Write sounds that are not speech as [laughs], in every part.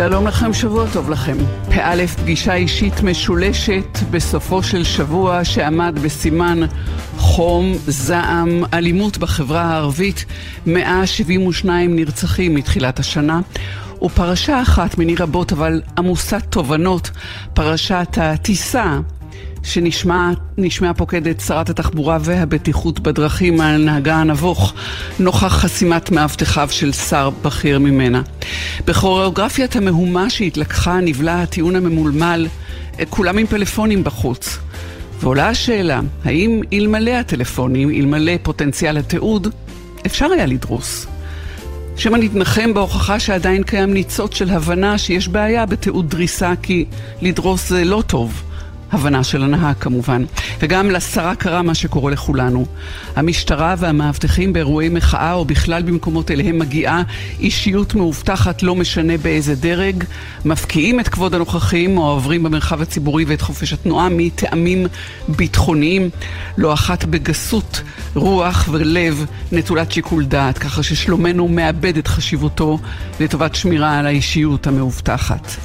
שלום לכם, שבוע טוב לכם. פא' פגישה אישית משולשת בסופו של שבוע שעמד בסימן חום, זעם, אלימות בחברה הערבית, 172 נרצחים מתחילת השנה. ופרשה אחת מני רבות אבל עמוסת תובנות, פרשת הטיסה שנשמעה פוקדת שרת התחבורה והבטיחות בדרכים על נהגה הנבוך נוכח חסימת מאבטחיו של שר בכיר ממנה. בכוריאוגרפיית המהומה שהתלקחה נבלע הטיעון הממולמל כולם עם פלאפונים בחוץ. ועולה השאלה, האם אלמלא הטלפונים, אלמלא פוטנציאל התיעוד, אפשר היה לדרוס? שמא נתנחם בהוכחה שעדיין קיים ניצוץ של הבנה שיש בעיה בתיעוד דריסה כי לדרוס זה לא טוב. הבנה של הנהג כמובן. וגם לשרה קרה מה שקורה לכולנו. המשטרה והמאבטחים באירועי מחאה או בכלל במקומות אליהם מגיעה אישיות מאובטחת לא משנה באיזה דרג, מפקיעים את כבוד הנוכחים או עוברים במרחב הציבורי ואת חופש התנועה מטעמים ביטחוניים, לא אחת בגסות רוח ולב נטולת שיקול דעת, ככה ששלומנו מאבד את חשיבותו לטובת שמירה על האישיות המאובטחת.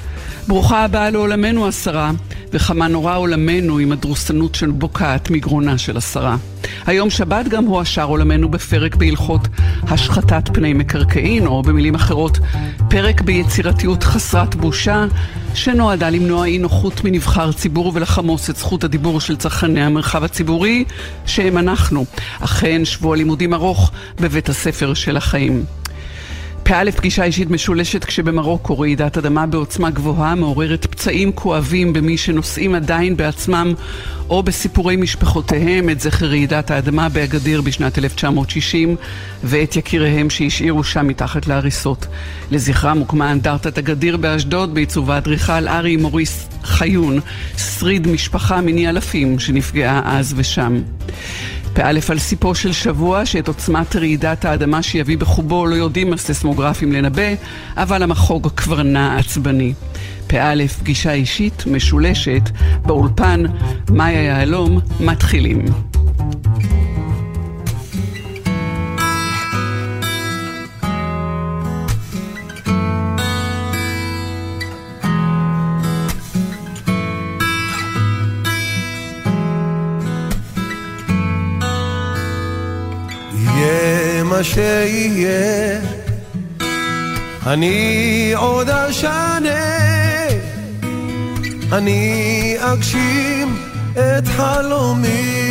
ברוכה הבאה לעולמנו השרה, וכמה נורא עולמנו עם הדרוסנות של בוקעת מגרונה של השרה. היום שבת גם הועשר עולמנו בפרק בהלכות השחתת פני מקרקעין, או במילים אחרות, פרק ביצירתיות חסרת בושה, שנועדה למנוע אי נוחות מנבחר ציבור ולחמוס את זכות הדיבור של צרכני המרחב הציבורי, שהם אנחנו. אכן, שבוע לימודים ארוך בבית הספר של החיים. פ"א פגישה אישית משולשת כשבמרוקו רעידת אדמה בעוצמה גבוהה מעוררת פצעים כואבים במי שנושאים עדיין בעצמם או בסיפורי משפחותיהם את זכר רעידת האדמה באגדיר בשנת 1960 ואת יקיריהם שהשאירו שם מתחת להריסות. לזכרם הוקמה אנדרטת אגדיר באשדוד בעיצוב האדריכל ארי מוריס חיון, שריד משפחה מני אלפים שנפגעה אז ושם. פא על סיפו של שבוע שאת עוצמת רעידת האדמה שיביא בחובו לא יודעים הססמוגרפים לנבא, אבל המחוג כבר נע עצבני. פא פגישה אישית משולשת באולפן מאיה יהלום מתחילים. מה שיהיה, אני עוד אשנה, אני אגשים את חלומי.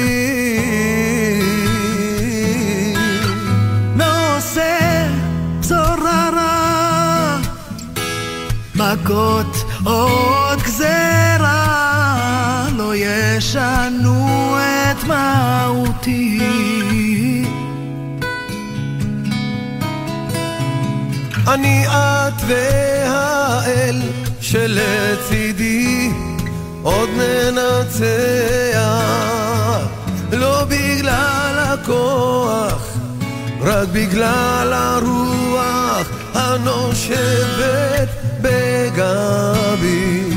מכות עוד גזרה, לא ישנו את מהותי. אני את והאל שלצידי עוד ננצח. לא בגלל הכוח רק בגלל הרוח הנושבת בגבי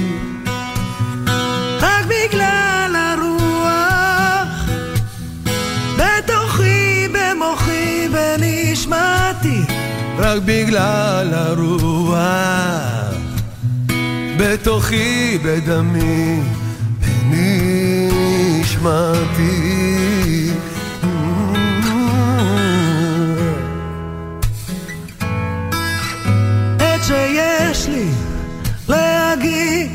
רק בגלל הרוח בתוכי, בדמי, בנשמתי. את שיש לי להגיד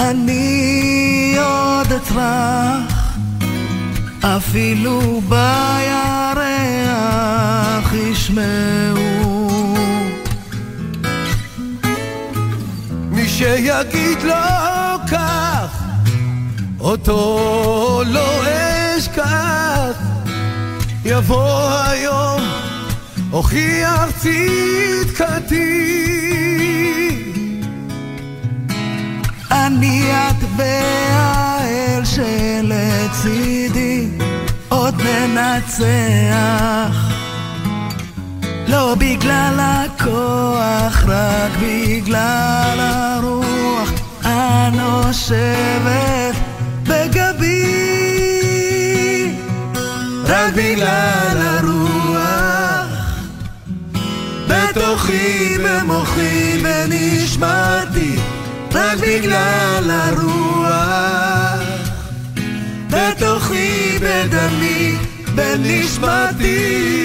אני עוד אצרח אפילו בירח ישמעו. מי שיגיד לו כך, אותו לא אשכח. יבוא היום, הוכיח צדקתי. אני את והאל שלצידי עוד ננצח לא בגלל הכוח, רק בגלל הרוח הנושבת בגבי רק בגלל הרוח בתוכי, במוחי, בנשמתי, רק בגלל הרוח. בתוכי, בדמי, בנשמתי.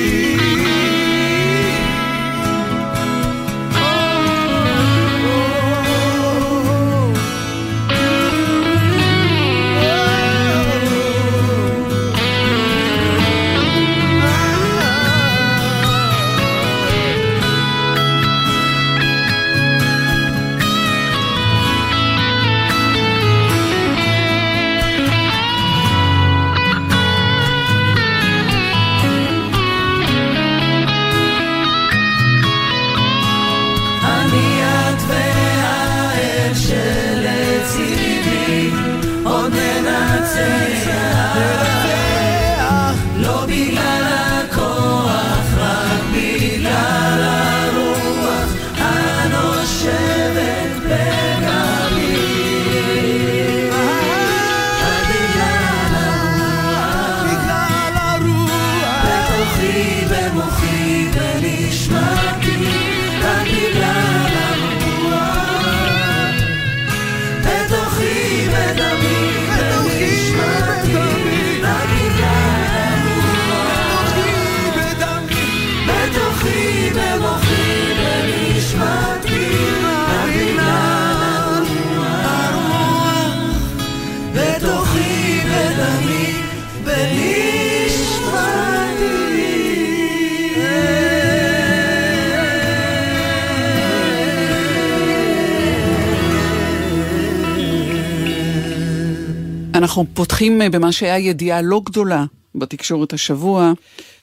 אנחנו פותחים אה, במה שהיה ידיעה לא גדולה בתקשורת השבוע.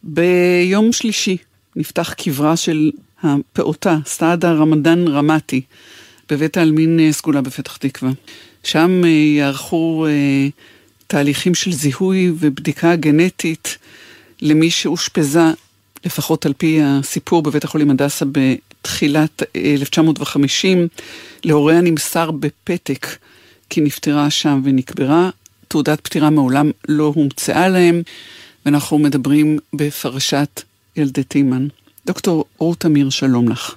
ביום שלישי נפתח קברה של הפעוטה, סעדה רמדאן רמתי, בבית העלמין אה, סגולה בפתח תקווה. שם אה, יערכו תהליכים של זיהוי ובדיקה גנטית למי שאושפזה, לפחות על פי הסיפור בבית החולים הדסה בתחילת 1950. להוריה נמסר בפתק כי נפטרה שם ונקברה. תעודת פטירה מעולם לא הומצאה להם, ואנחנו מדברים בפרשת ילדי תימן. דוקטור רות אמיר, שלום לך.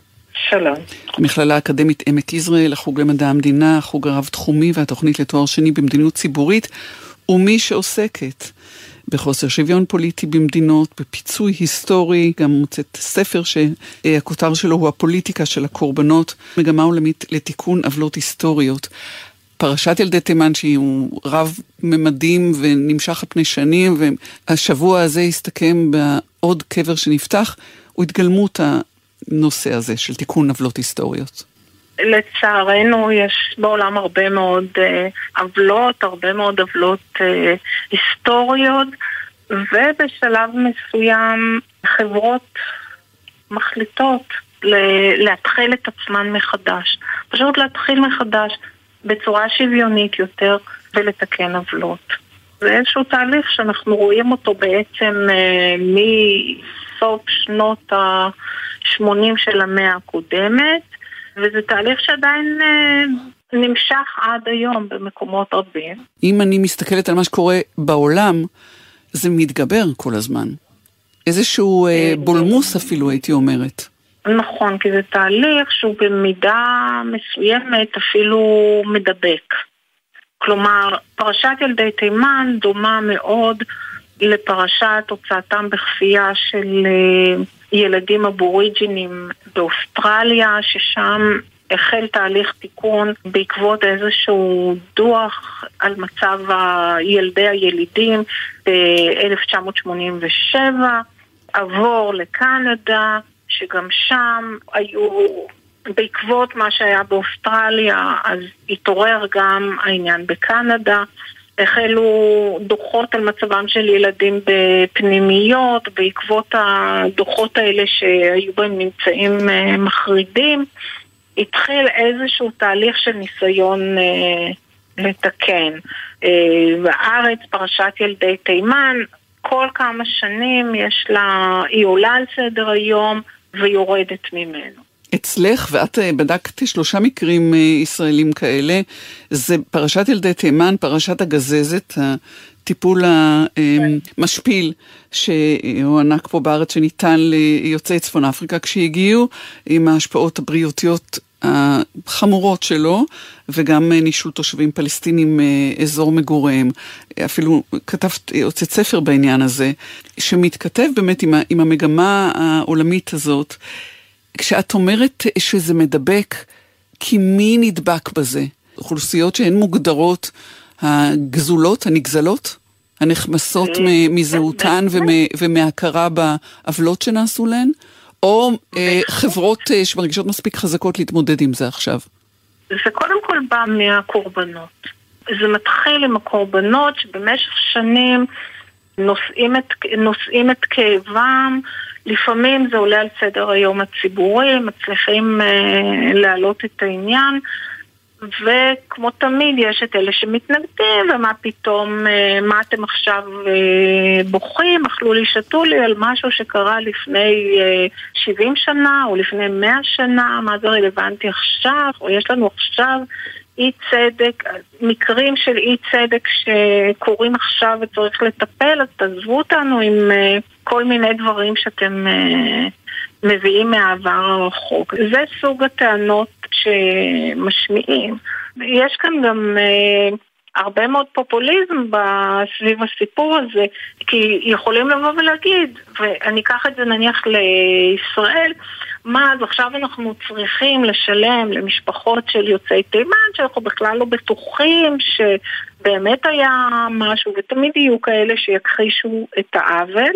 שלום. המכללה האקדמית עמק יזרעאל, החוג למדע המדינה, החוג הרב-תחומי והתוכנית לתואר שני במדיניות ציבורית, ומי שעוסקת בחוסר שוויון פוליטי במדינות, בפיצוי היסטורי, גם מוצאת ספר שהכותר שלו הוא הפוליטיקה של הקורבנות, מגמה עולמית לתיקון עוולות היסטוריות. פרשת ילדי תימן שהיא רב ממדים ונמשך על פני שנים, והשבוע הזה הסתכם בעוד קבר שנפתח, הוא התגלמות הנושא הזה של תיקון עוולות היסטוריות. לצערנו יש בעולם הרבה מאוד אה, עוולות, הרבה מאוד עוולות אה, היסטוריות, ובשלב מסוים חברות מחליטות להתחיל את עצמן מחדש. פשוט להתחיל מחדש. בצורה שוויונית יותר ולתקן עוולות. זה איזשהו תהליך שאנחנו רואים אותו בעצם אה, מסוף שנות ה-80 של המאה הקודמת, וזה תהליך שעדיין אה, נמשך עד היום במקומות רבים. אם אני מסתכלת על מה שקורה בעולם, זה מתגבר כל הזמן. איזשהו אה, אה בולמוס אפילו, הייתי אומרת. נכון, כי זה תהליך שהוא במידה מסוימת אפילו מדבק. כלומר, פרשת ילדי תימן דומה מאוד לפרשת הוצאתם בכפייה של אה, ילדים אבוריג'ינים באוסטרליה, ששם החל תהליך תיקון בעקבות איזשהו דוח על מצב ילדי הילידים ב-1987, עבור לקנדה, שגם שם היו, בעקבות מה שהיה באוסטרליה, אז התעורר גם העניין בקנדה. החלו דוחות על מצבם של ילדים בפנימיות, בעקבות הדוחות האלה שהיו בהם ממצאים אה, מחרידים, התחיל איזשהו תהליך של ניסיון אה, לתקן. בארץ, אה, פרשת ילדי תימן, כל כמה שנים יש לה, היא עולה על סדר היום, ויורדת ממנו. אצלך, ואת אה, בדקת שלושה מקרים אה, ישראלים כאלה, זה פרשת ילדי תימן, פרשת הגזזת, הטיפול המשפיל שהוענק פה בארץ, שניתן ליוצאי צפון אפריקה כשהגיעו, עם ההשפעות הבריאותיות החמורות שלו, וגם נישול תושבים פלסטינים מאזור מגוריהם. אפילו כתבת, הוצאת ספר בעניין הזה, שמתכתב באמת עם, עם המגמה העולמית הזאת. כשאת אומרת שזה מדבק, כי מי נדבק בזה? אוכלוסיות שהן מוגדרות הגזולות, הנגזלות? הנחמסות אה, מזהותן ומהכרה בעוולות שנעשו להן? או אה, חברות אה, שמרגישות מספיק חזקות להתמודד עם זה עכשיו? זה קודם כל בא מהקורבנות. זה מתחיל עם הקורבנות שבמשך שנים נושאים את, נושאים את כאבם, לפעמים זה עולה על סדר היום הציבורי, מצליחים אה, להעלות את העניין, וכמו תמיד יש את אלה שמתנגדים, ומה פתאום, אה, מה אתם עכשיו אה, בוכים, אכלו לי, שתו לי על משהו שקרה לפני 70 אה, שנה או לפני 100 שנה, מה זה רלוונטי עכשיו, או יש לנו עכשיו אי צדק, מקרים של אי צדק שקורים עכשיו וצריך לטפל, אז תעזבו אותנו עם כל מיני דברים שאתם מביאים מהעבר הרחוק. זה סוג הטענות שמשמיעים. יש כאן גם אה, הרבה מאוד פופוליזם סביב הסיפור הזה, כי יכולים לבוא ולהגיד, ואני אקח את זה נניח לישראל, מה אז עכשיו אנחנו צריכים לשלם למשפחות של יוצאי תימן, שאנחנו בכלל לא בטוחים שבאמת היה משהו, ותמיד יהיו כאלה שיכחישו את העוול.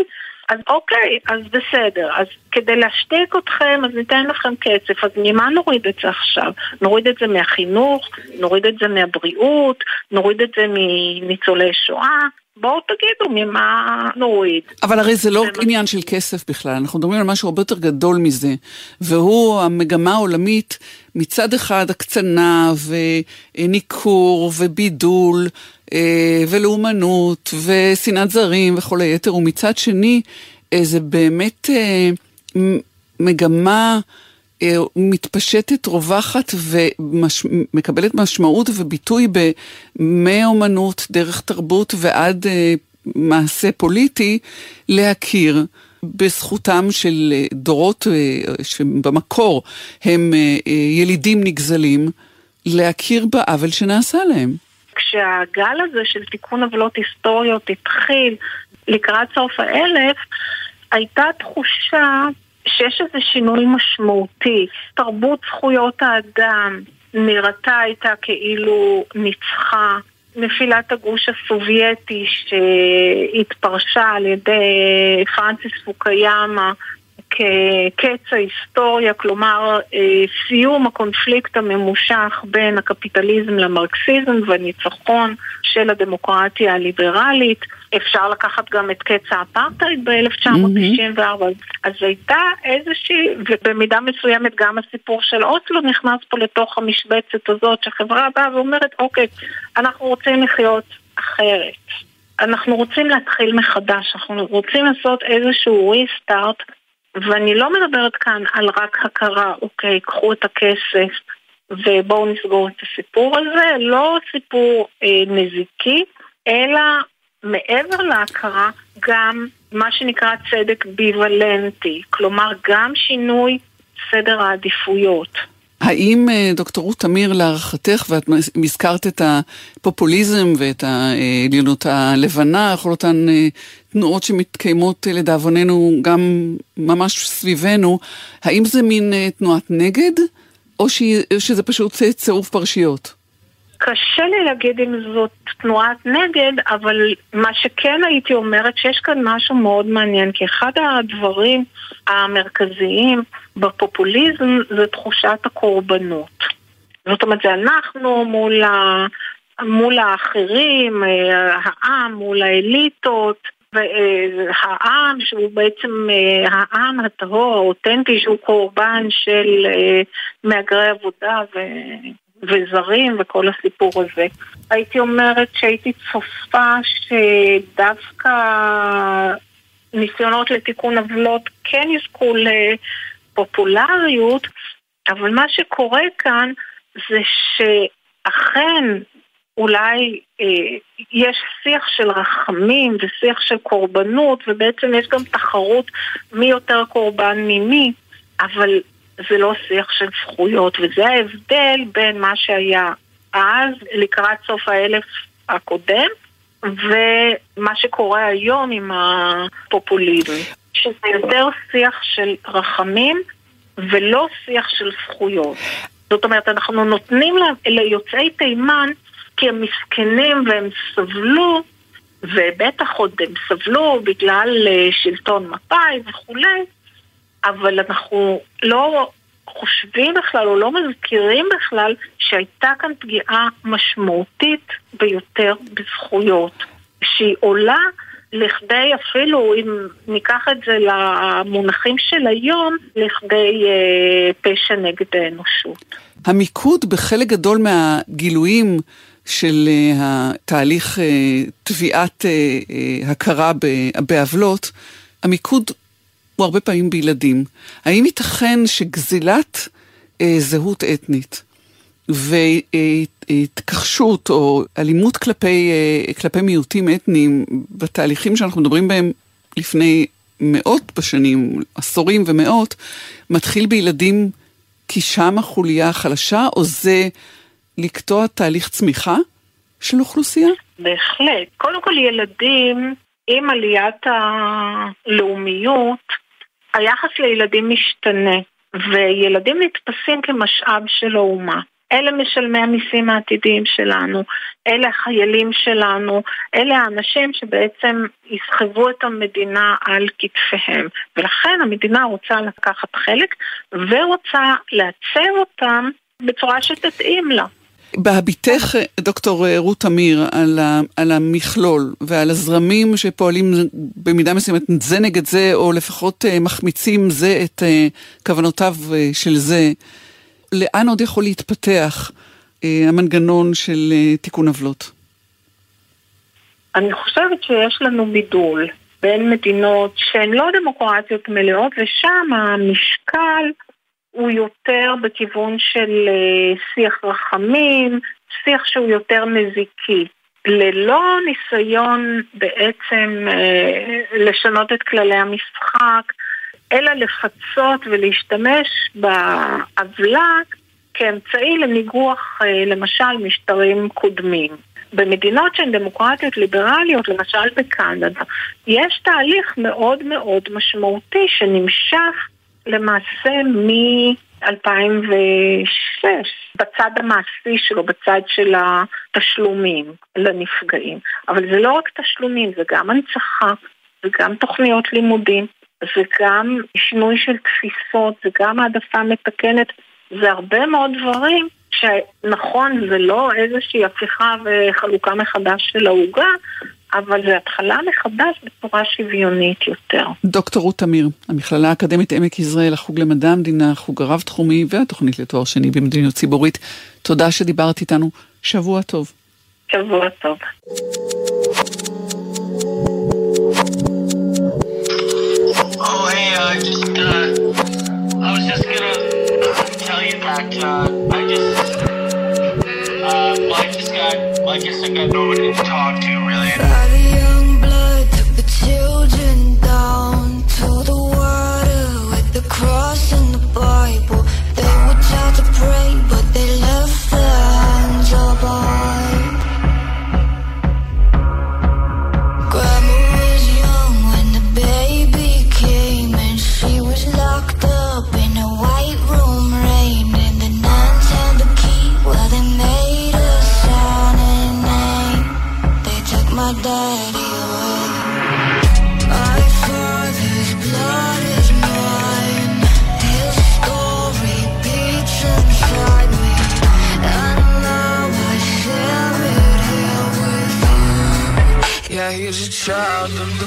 אז אוקיי, אז בסדר. אז כדי להשתיק אתכם, אז ניתן לכם כסף. אז ממה נוריד את זה עכשיו? נוריד את זה מהחינוך, נוריד את זה מהבריאות, נוריד את זה מניצולי שואה. בואו תגידו ממה נוריד. אבל הרי זה לא זה עניין של כסף בכלל, אנחנו מדברים על משהו הרבה יותר גדול מזה, והוא המגמה העולמית, מצד אחד הקצנה וניכור ובידול ולאומנות ושנאת זרים וכל היתר, ומצד שני אה, זה באמת אה, מגמה מתפשטת, רווחת ומקבלת משמעות וביטוי מאומנות, דרך תרבות ועד מעשה פוליטי, להכיר בזכותם של דורות שבמקור הם ילידים נגזלים, להכיר בעוול שנעשה להם. כשהגל הזה של תיקון עוולות היסטוריות התחיל לקראת סוף האלף, הייתה תחושה שיש איזה שינוי משמעותי. תרבות זכויות האדם נראתה הייתה כאילו ניצחה. נפילת הגוש הסובייטי שהתפרשה על ידי פרנסיס פוקיאמה כקץ ההיסטוריה, כלומר אה, סיום הקונפליקט הממושך בין הקפיטליזם למרקסיזם והניצחון של הדמוקרטיה הליברלית. אפשר לקחת גם את קץ האפרטהייד ב-1994. Mm-hmm. אז הייתה איזושהי, ובמידה מסוימת גם הסיפור של אוסלו נכנס פה לתוך המשבצת הזאת, שחברה באה ואומרת, אוקיי, אנחנו רוצים לחיות אחרת. אנחנו רוצים להתחיל מחדש, אנחנו רוצים לעשות איזשהו ריסטארט ואני לא מדברת כאן על רק הכרה, אוקיי, קחו את הכסף ובואו נסגור את הסיפור הזה, לא סיפור אה, נזיקי, אלא מעבר להכרה גם מה שנקרא צדק ביוולנטי, כלומר גם שינוי סדר העדיפויות. האם אה, דוקטור רות תמיר להערכתך, ואת הזכרת את הפופוליזם ואת העליונות הלבנה, כל אותן אה, תנועות שמתקיימות אה, לדאבוננו גם ממש סביבנו, האם זה מין תנועת נגד, או שזה פשוט צירוף פרשיות? קשה לי להגיד אם זאת תנועת נגד, אבל מה שכן הייתי אומרת שיש כאן משהו מאוד מעניין, כי אחד הדברים המרכזיים בפופוליזם זה תחושת הקורבנות. זאת אומרת, זה אנחנו מול, ה... מול האחרים, אה, העם מול האליטות, והעם שהוא בעצם אה, העם הטהור, האותנטי, שהוא קורבן של אה, מהגרי עבודה ו... וזרים וכל הסיפור הזה. הייתי אומרת שהייתי צופה שדווקא ניסיונות לתיקון עוולות כן יזכו לפופולריות, אבל מה שקורה כאן זה שאכן אולי אה, יש שיח של רחמים ושיח של קורבנות ובעצם יש גם תחרות מי יותר קורבן ממי, אבל זה לא שיח של זכויות, וזה ההבדל בין מה שהיה אז, לקראת סוף האלף הקודם, ומה שקורה היום עם הפופוליזם, שזה יותר שיח של רחמים ולא שיח של זכויות. זאת אומרת, אנחנו נותנים ליוצאי תימן, כי הם מסכנים והם סבלו, ובטח עוד הם סבלו בגלל אה, שלטון מפא"י וכולי, אבל אנחנו לא חושבים בכלל או לא מזכירים בכלל שהייתה כאן פגיעה משמעותית ביותר בזכויות, שהיא עולה לכדי אפילו, אם ניקח את זה למונחים של היום, לכדי אה, פשע נגד האנושות. המיקוד בחלק גדול מהגילויים של uh, התהליך uh, תביעת uh, הכרה בעוולות, המיקוד הוא הרבה פעמים בילדים. האם ייתכן שגזילת זהות אתנית והתכחשות או אלימות כלפי, כלפי מיעוטים אתניים בתהליכים שאנחנו מדברים בהם לפני מאות בשנים, עשורים ומאות, מתחיל בילדים כי שם החוליה החלשה, או זה לקטוע תהליך צמיחה של אוכלוסייה? בהחלט. קודם כל ילדים, עם עליית הלאומיות, היחס לילדים משתנה, וילדים נתפסים כמשאב של האומה. אלה משלמי המיסים העתידיים שלנו, אלה החיילים שלנו, אלה האנשים שבעצם יסחבו את המדינה על כתפיהם. ולכן המדינה רוצה לקחת חלק ורוצה לעצב אותם בצורה שתתאים לה. בהביטך, דוקטור רות תמיר, על, על המכלול ועל הזרמים שפועלים במידה מסוימת זה נגד זה, או לפחות אה, מחמיצים זה את אה, כוונותיו אה, של זה, לאן עוד יכול להתפתח המנגנון של תיקון עוולות? אני חושבת שיש לנו בידול בין מדינות שהן לא דמוקרטיות מלאות, ושם המשקל הוא יותר בכיוון של אה, שיח רחמים, שיח שהוא יותר מזיקי. ללא ניסיון בעצם אה, לשנות את כללי המשחק, אלא לפצות ולהשתמש בעוולה כאמצעי לניגוח אה, למשל משטרים קודמים. במדינות שהן דמוקרטיות ליברליות, למשל בקנדה, יש תהליך מאוד מאוד משמעותי שנמשך למעשה מ-2006, בצד המעשי שלו, בצד של התשלומים לנפגעים. אבל זה לא רק תשלומים, זה גם הנצחה, זה גם תוכניות לימודים, זה גם שינוי של תפיסות, זה גם העדפה מתקנת, זה הרבה מאוד דברים שנכון, זה לא איזושהי הפיכה וחלוקה מחדש של העוגה, אבל זה התחלה מחדש בצורה שוויונית יותר. דוקטור רות תמיר, המכללה האקדמית עמק יזרעאל, החוג למדע המדינה, החוג הרב-תחומי והתוכנית לתואר שני במדיניות ציבורית. תודה שדיברת איתנו. שבוע טוב. שבוע טוב. Oh, hey, I just, uh, I was just gonna tell you that, uh, I just, uh, I just got, I guess I got nobody to talk to, really. about the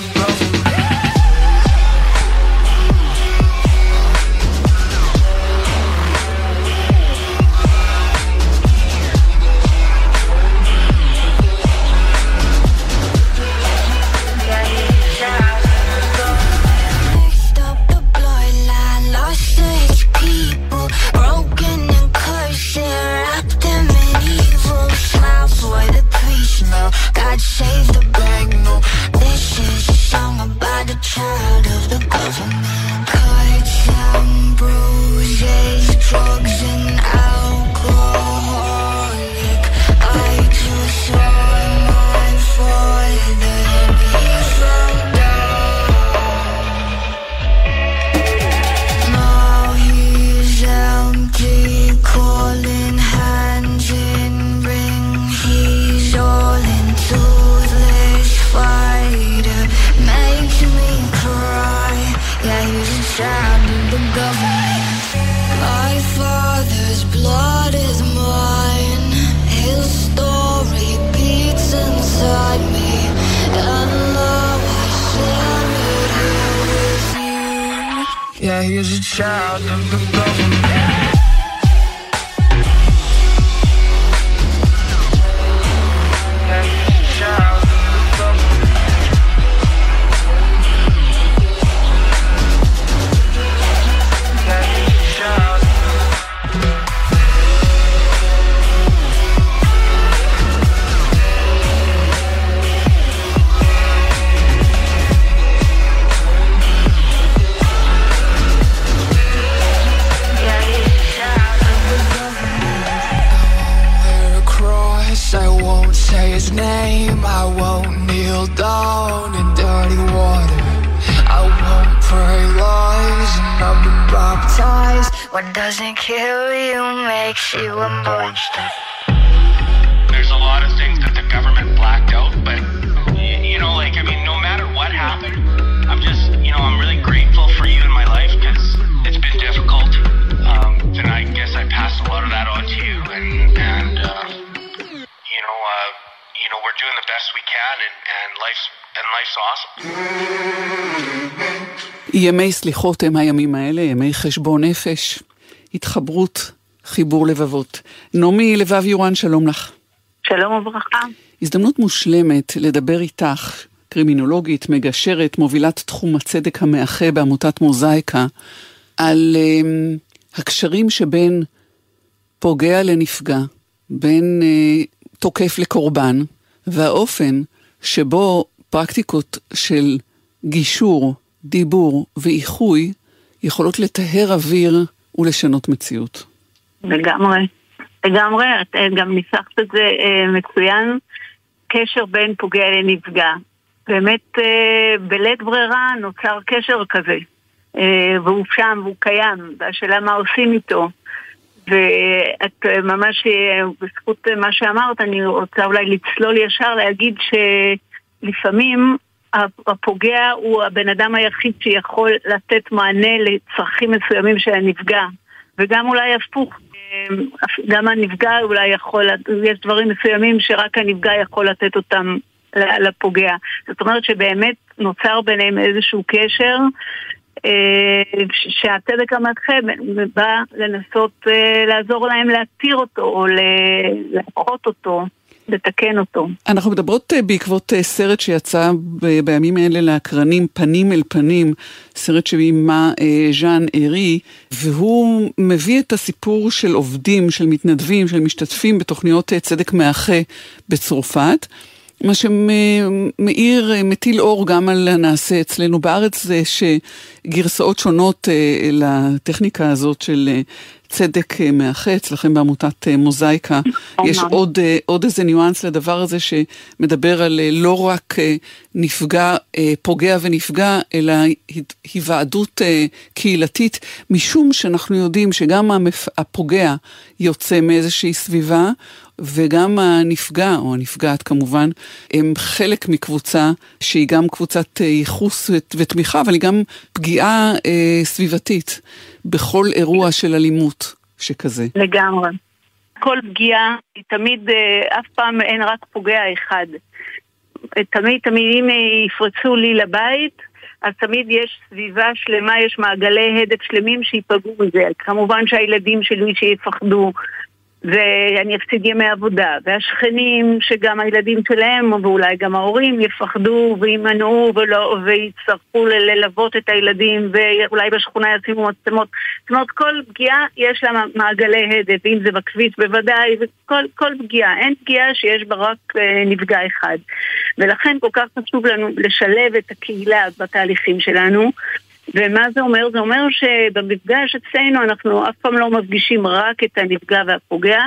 What doesn't kill you makes you a monster. There's a lot of things that the government blacked out, but you know, like I mean, no matter what happened, I'm just, you know, I'm really grateful for you in my life because it's been difficult. Um, and I guess I passed a lot of that on to you, we're doing the best we can, and and life's and life's awesome. ימי סליחות הם הימים האלה, ימי חשבון נפש, התחברות, חיבור לבבות. נעמי לבב יורן, שלום לך. שלום וברכה. הזדמנות מושלמת לדבר איתך, קרימינולוגית, מגשרת, מובילת תחום הצדק המאחה בעמותת מוזאיקה, על um, הקשרים שבין פוגע לנפגע, בין uh, תוקף לקורבן, והאופן שבו פרקטיקות של גישור, דיבור ואיחוי יכולות לטהר אוויר ולשנות מציאות. לגמרי, לגמרי, את אה, גם ניסחת את זה אה, מצוין, קשר בין פוגע לנפגע. באמת אה, בלית ברירה נוצר קשר כזה, והוא שם והוא קיים, והשאלה מה עושים איתו. ואת ממש, בזכות מה שאמרת, אני רוצה אולי לצלול ישר להגיד שלפעמים הפוגע הוא הבן אדם היחיד שיכול לתת מענה לצרכים מסוימים של הנפגע. וגם אולי הפוך, גם הנפגע אולי יכול, יש דברים מסוימים שרק הנפגע יכול לתת אותם לפוגע. זאת אומרת שבאמת נוצר ביניהם איזשהו קשר אה, שהצדק המנחה בא לנסות אה, לעזור להם להתיר אותו או לאחות אותו. לתקן אותו. אנחנו מדברות אה, בעקבות אה, סרט שיצא בימים האלה לאקרנים, פנים אל פנים, סרט שביימה אה, ז'אן ארי, והוא מביא את הסיפור של עובדים, של מתנדבים, של משתתפים בתוכניות צדק מאחה בצרפת. מה שמאיר, מטיל אור גם על הנעשה אצלנו בארץ, זה שגרסאות שונות לטכניקה הזאת של צדק אה, מאחה אצלכם בעמותת אה, מוזאיקה. [laughs] יש עוד, אה, עוד איזה ניואנס לדבר הזה שמדבר על לא רק נפגע, פוגע ונפגע, אלא היוועדות קהילתית, משום שאנחנו יודעים שגם הפוגע יוצא מאיזושהי סביבה, וגם הנפגע, או הנפגעת כמובן, הם חלק מקבוצה שהיא גם קבוצת ייחוס ותמיכה, אבל היא גם פגיעה אה, סביבתית. בכל אירוע של אלימות שכזה. לגמרי. כל פגיעה היא תמיד, אה, אף פעם אין רק פוגע אחד. תמיד, תמיד, אם יפרצו לי לבית, אז תמיד יש סביבה שלמה, יש מעגלי הדף שלמים שייפגעו מזה. כמובן שהילדים שלי שיפחדו, ואני אפסיד ימי עבודה, והשכנים שגם הילדים שלהם, ואולי גם ההורים, יפחדו ויימנעו ויצטרכו ללוות את הילדים, ואולי בשכונה ישימו מצלמות. זאת אומרת, כל פגיעה יש לה מעגלי הדף, אם זה בכביש בוודאי, וכל פגיעה. אין פגיעה שיש בה רק אה, נפגע אחד. ולכן כל כך חשוב לנו לשלב את הקהילה בתהליכים שלנו. ומה זה אומר? זה אומר שבמפגש אצלנו אנחנו אף פעם לא מפגישים רק את הנפגע והפוגע,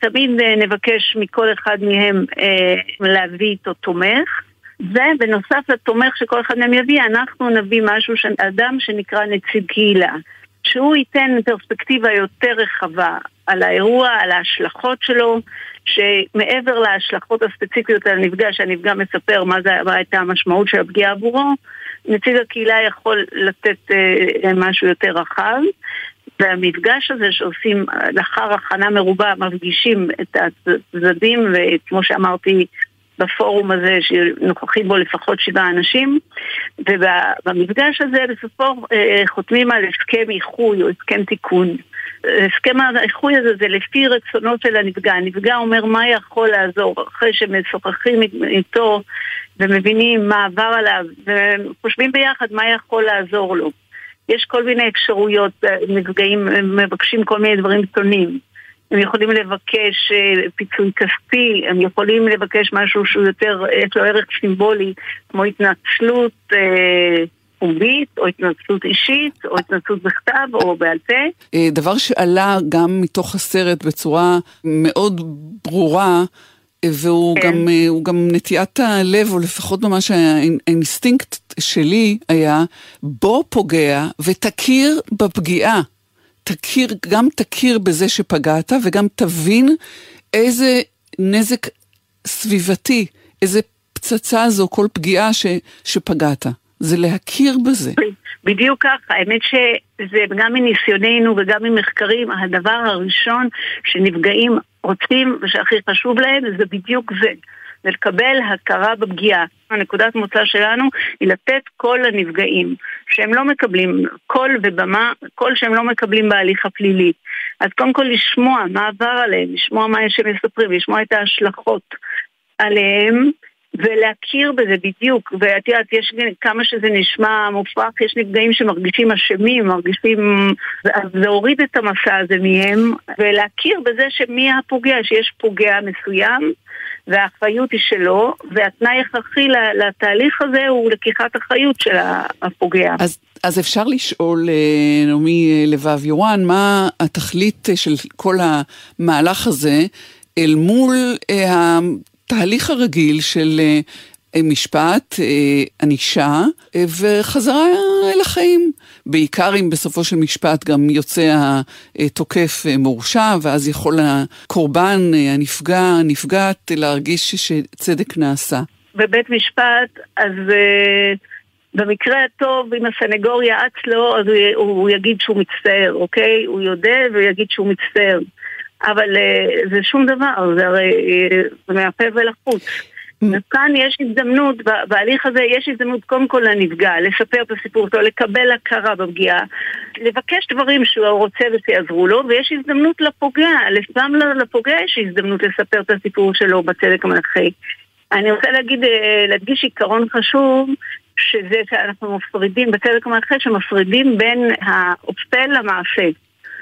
תמיד אה, נבקש מכל אחד מהם אה, להביא איתו תומך. ובנוסף לתומך שכל אחד מהם יביא, אנחנו נביא משהו, אדם שנקרא נציג קהילה. שהוא ייתן פרספקטיבה יותר רחבה על האירוע, על ההשלכות שלו, שמעבר להשלכות הספציפיות על הנפגע, שהנפגע מספר מה, זה, מה הייתה המשמעות של הפגיעה עבורו, נציג הקהילה יכול לתת אה, משהו יותר רחב. והמפגש הזה שעושים לאחר הכנה מרובה, מפגישים את הצדדים, וכמו שאמרתי, בפורום הזה שנוכחים בו לפחות שבעה אנשים, ובמפגש הזה בסופו אה, חותמים על הסכם איחוי או הסכם תיקון. הסכם האיחוי הזה זה לפי רצונו של הנפגע. הנפגע אומר מה יכול לעזור אחרי שמשוחחים איתו ומבינים מה עבר עליו וחושבים ביחד מה יכול לעזור לו. יש כל מיני אפשרויות, נפגעים מבקשים כל מיני דברים שונים. הם יכולים לבקש אה, פיצוי כספי, הם יכולים לבקש משהו שהוא יותר, יש לו ערך סימבולי, כמו התנצלות אה, פומבית, או התנצלות אישית, או התנצלות בכתב, או בעל פה. אה, דבר שעלה גם מתוך הסרט בצורה מאוד ברורה, והוא כן. גם, גם נטיית הלב, או לפחות ממש האינסטינקט שלי היה, בוא פוגע ותכיר בפגיעה. תכיר, גם תכיר בזה שפגעת וגם תבין איזה נזק סביבתי, איזה פצצה זו כל פגיעה ש, שפגעת. זה להכיר בזה. בדיוק ככה, האמת שזה גם מניסיוננו וגם ממחקרים, הדבר הראשון שנפגעים רוצים ושהכי חשוב להם זה בדיוק זה. ולקבל הכרה בפגיעה. הנקודת מוצא שלנו היא לתת קול לנפגעים, שהם לא מקבלים קול ובמה, קול שהם לא מקבלים בהליך הפלילי. אז קודם כל לשמוע מה עבר עליהם, לשמוע מה שהם מספרים, לשמוע את ההשלכות עליהם. ולהכיר בזה בדיוק, ואת יודעת, יש כמה שזה נשמע מופרך, יש נפגעים שמרגישים אשמים, מרגישים... אז להוריד את המשא הזה מהם, ולהכיר בזה שמי הפוגע, שיש פוגע מסוים, והאחריות היא שלו, והתנאי הכרחי לתהליך הזה הוא לקיחת אחריות של הפוגע. אז, אז אפשר לשאול, אה, נעמי אה, לבב יורן, מה התכלית של כל המהלך הזה אל מול התהליך הרגיל של משפט, ענישה וחזרה אל החיים. בעיקר אם בסופו של משפט גם יוצא התוקף מורשע, ואז יכול הקורבן, הנפגע, הנפגעת, להרגיש שצדק נעשה. בבית משפט, אז במקרה הטוב, אם הסנגור יעץ לו, אז הוא, הוא יגיד שהוא מצטער, אוקיי? הוא יודה ויגיד שהוא מצטער. אבל uh, זה שום דבר, זה הרי זה מהפה ולחוץ. וכאן יש הזדמנות, בהליך הזה יש הזדמנות קודם כל לנפגע, לספר את הסיפור שלו, לקבל הכרה בפגיעה, לבקש דברים שהוא רוצה ושיעזרו לו, ויש הזדמנות לפוגע, גם לפוגע יש הזדמנות לספר את הסיפור שלו בצדק המנחה. אני רוצה להגיד, אה, להדגיש עיקרון חשוב, שזה שאנחנו מפרידים, בצדק המנחה, שמפרידים בין האופה למעשה.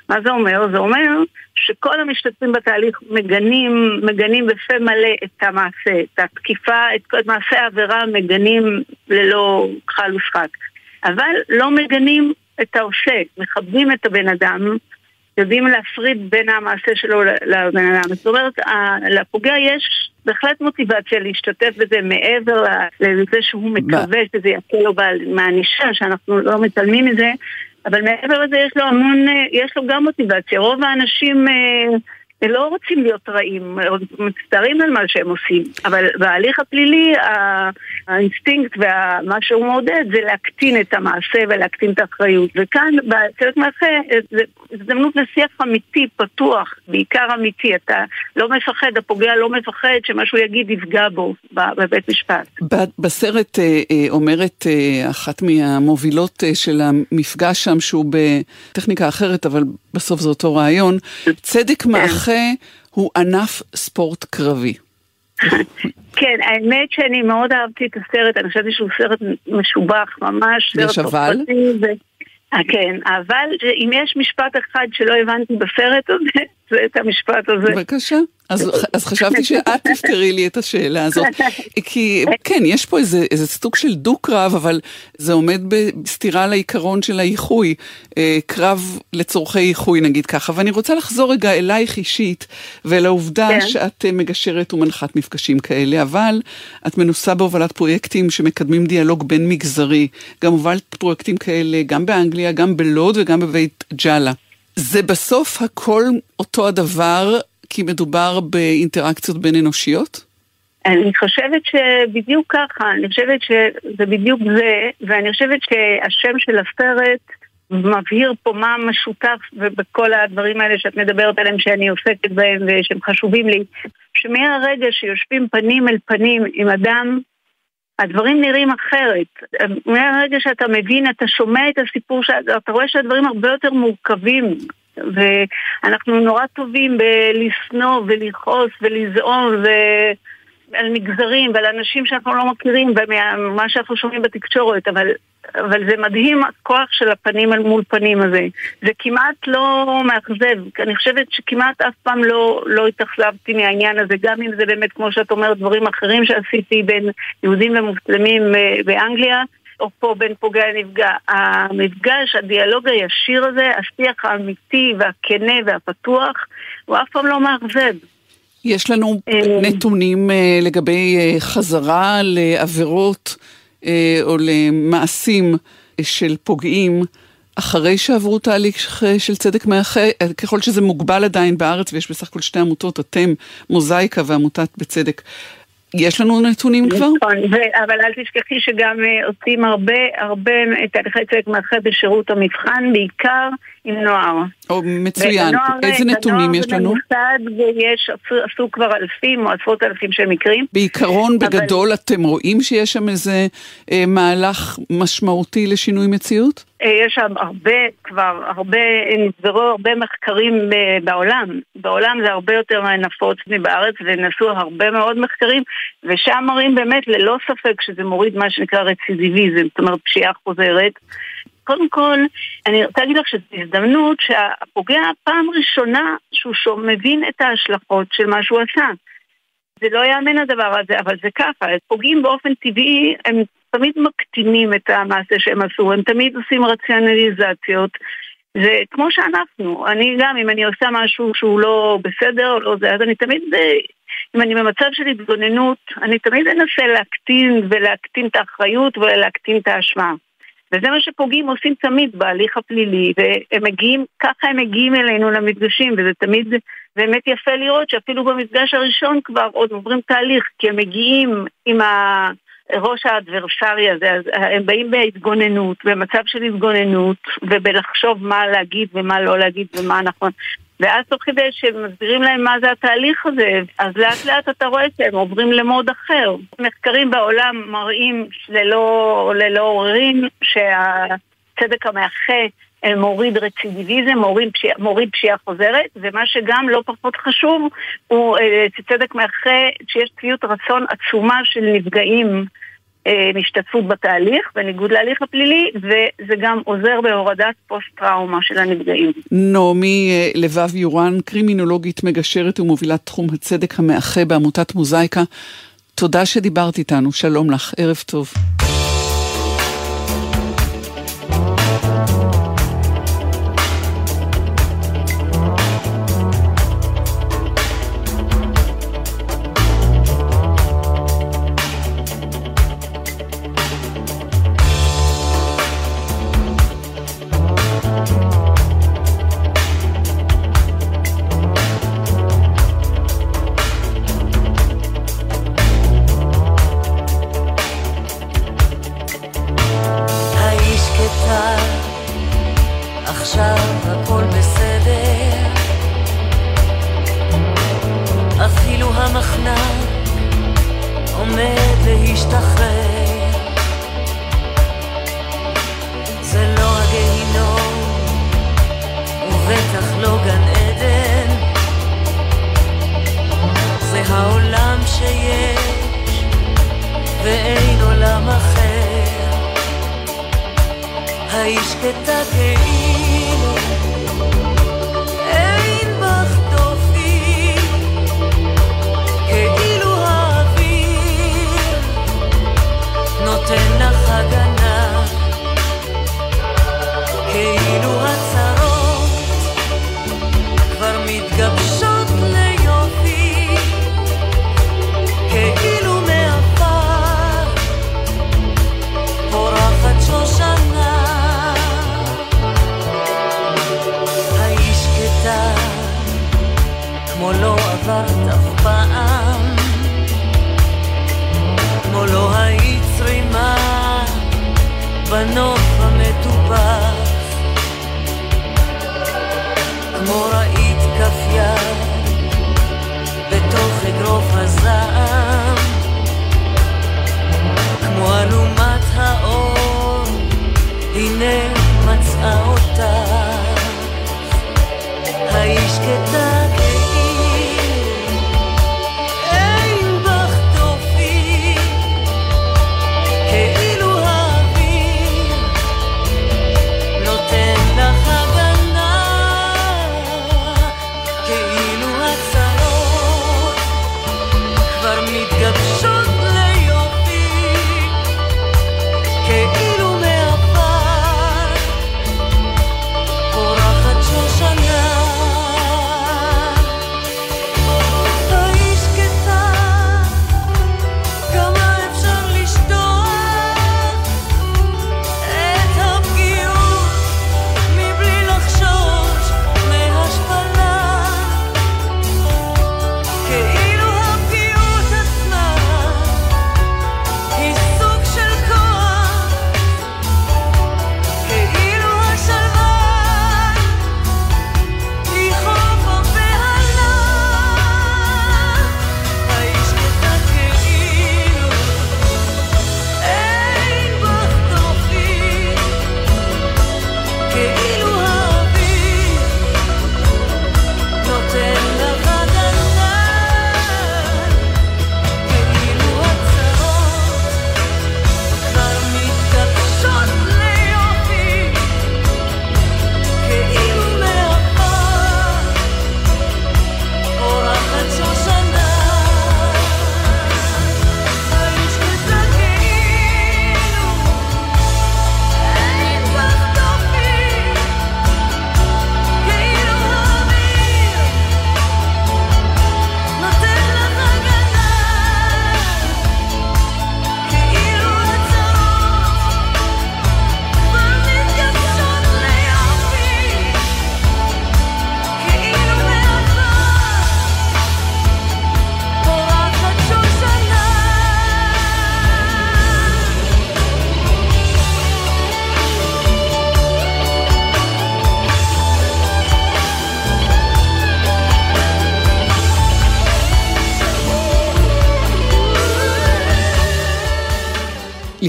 מה זה אומר? זה אומר שכל המשתתפים בתהליך מגנים, מגנים בפה מלא את המעשה, את התקיפה, את מעשה העבירה מגנים ללא כחל ושחק. אבל לא מגנים את העושה, מכבדים את הבן אדם, יודעים להפריד בין המעשה שלו לבן אדם. זאת אומרת, לפוגע יש בהחלט מוטיבציה להשתתף בזה מעבר לזה שהוא מקווה שזה יקל לו מהענישה, שאנחנו לא מתעלמים מזה. אבל מעבר לזה יש לו המון, אה, יש לו גם מוטיבציה. רוב האנשים אה, לא רוצים להיות רעים, מצטערים על מה שהם עושים. אבל בהליך הפלילי, האינסטינקט ומה שהוא מעודד זה להקטין את המעשה ולהקטין את האחריות. וכאן, בצדק מאחה, זה הזדמנות לשיח אמיתי, פתוח, בעיקר אמיתי. אתה לא מפחד, הפוגע לא מפחד שמשהו יגיד יפגע בו בבית משפט. בסרט אה, אה, אומרת אה, אחת מהמובילות של המפגש שם, שהוא בטכניקה אחרת, אבל בסוף זה אותו רעיון, צדק כן. מאחה הוא ענף ספורט קרבי. [laughs] כן, האמת שאני מאוד אהבתי את הסרט, אני חשבתי שהוא סרט משובח ממש. יש אבל? אה, כן, אבל אם יש משפט אחד שלא הבנתי בסרט הזה, זה את המשפט הזה. בבקשה. אז, אז חשבתי שאת [laughs] תפתרי לי את השאלה הזאת. כי כן, יש פה איזה, איזה סוג של דו-קרב, אבל זה עומד בסתירה לעיקרון של האיחוי. אה, קרב לצורכי איחוי, נגיד ככה. ואני רוצה לחזור רגע אלייך אישית, ולעובדה כן. שאת אה, מגשרת ומנחת מפגשים כאלה, אבל את מנוסה בהובלת פרויקטים שמקדמים דיאלוג בין מגזרי. גם הובלת פרויקטים כאלה גם באנגליה, גם בלוד וגם בבית ג'אלה. זה בסוף הכל אותו הדבר, כי מדובר באינטראקציות בין אנושיות? אני חושבת שבדיוק ככה, אני חושבת שזה בדיוק זה, ואני חושבת שהשם של הסרט מבהיר פה מה משותף בכל הדברים האלה שאת מדברת עליהם שאני עוסקת בהם ושהם חשובים לי, שמהרגע שיושבים פנים אל פנים עם אדם הדברים נראים אחרת. מהרגע שאתה מבין, אתה שומע את הסיפור, אתה רואה שהדברים הרבה יותר מורכבים. ואנחנו נורא טובים בלשנוא ולכעוס ולזעום ו... על מגזרים ועל אנשים שאנחנו לא מכירים ומה שאנחנו שומעים בתקשורת, אבל, אבל זה מדהים הכוח של הפנים על מול פנים הזה. זה כמעט לא מאכזב, אני חושבת שכמעט אף פעם לא, לא התאכזבתי מהעניין הזה, גם אם זה באמת, כמו שאת אומרת, דברים אחרים שעשיתי בין יהודים ומוסלמים אה, באנגליה. או פה בין פוגע לנפגע. המפגש, הדיאלוג הישיר הזה, השיח האמיתי והכנה והפתוח, הוא אף פעם לא מאכזב. יש לנו אה, נתונים אה, לגבי אה, חזרה לעבירות או למעשים של פוגעים אחרי שעברו תהליך של צדק מאחה, ככל שזה מוגבל עדיין בארץ ויש בסך הכל שתי עמותות, אתם, מוזאיקה ועמותת בצדק. יש לנו נתונים כבר? נכון, אבל אל תשכחי שגם עושים הרבה, הרבה תהליכי צדק מאחה בשירות המבחן, בעיקר עם נוער. או, מצוין. איזה נתונים יש לנו? במוסד יש, עשו כבר אלפים או עשרות אלפים של מקרים. בעיקרון, אבל... בגדול, אתם רואים שיש שם איזה אה, מהלך משמעותי לשינוי מציאות? אה, יש שם הרבה, כבר הרבה, נסברו הרבה מחקרים אה, בעולם. בעולם זה הרבה יותר נפוץ מבארץ, ונעשו הרבה מאוד מחקרים, ושם מראים באמת ללא ספק שזה מוריד מה שנקרא רצידיביזם, זאת אומרת פשיעה חוזרת. קודם כל, אני רוצה להגיד לך שזו הזדמנות שהפוגע פעם ראשונה שהוא מבין את ההשלכות של מה שהוא עשה. זה לא יאמן הדבר הזה, אבל זה ככה, פוגעים באופן טבעי, הם תמיד מקטינים את המעשה שהם עשו, הם תמיד עושים רציונליזציות. זה כמו שאנחנו, אני גם, אם אני עושה משהו שהוא לא בסדר או לא זה, אז אני תמיד, אם אני במצב של התגוננות, אני תמיד אנסה להקטין ולהקטין את האחריות ולהקטין את האשמה. וזה מה שפוגעים עושים תמיד בהליך הפלילי, והם מגיעים, ככה הם מגיעים אלינו למפגשים, וזה תמיד באמת יפה לראות שאפילו במפגש הראשון כבר עוד עוברים תהליך, כי הם מגיעים עם ה... ראש האדברסרי הזה, אז הם באים בהתגוננות, במצב של התגוננות, ובלחשוב מה להגיד ומה לא להגיד ומה נכון. ואז תוך כדי שמסבירים להם מה זה התהליך הזה, אז לאט לאט אתה רואה שהם עוברים למוד אחר. מחקרים בעולם מראים ללא, ללא עוררין שהצדק המאחה מוריד רצידיביזם, מוריד פשיעה, מוריד פשיעה חוזרת, ומה שגם לא פחות חשוב הוא אה, צדק מאחה שיש צביעות רצון עצומה של נפגעים אה, מהשתתפות בתהליך, בניגוד להליך הפלילי, וזה גם עוזר בהורדת פוסט-טראומה של הנפגעים. נעמי אה, לבב יורן, קרימינולוגית מגשרת ומובילת תחום הצדק המאחה בעמותת מוזאיקה, תודה שדיברת איתנו, שלום לך, ערב טוב. שקטה כאילו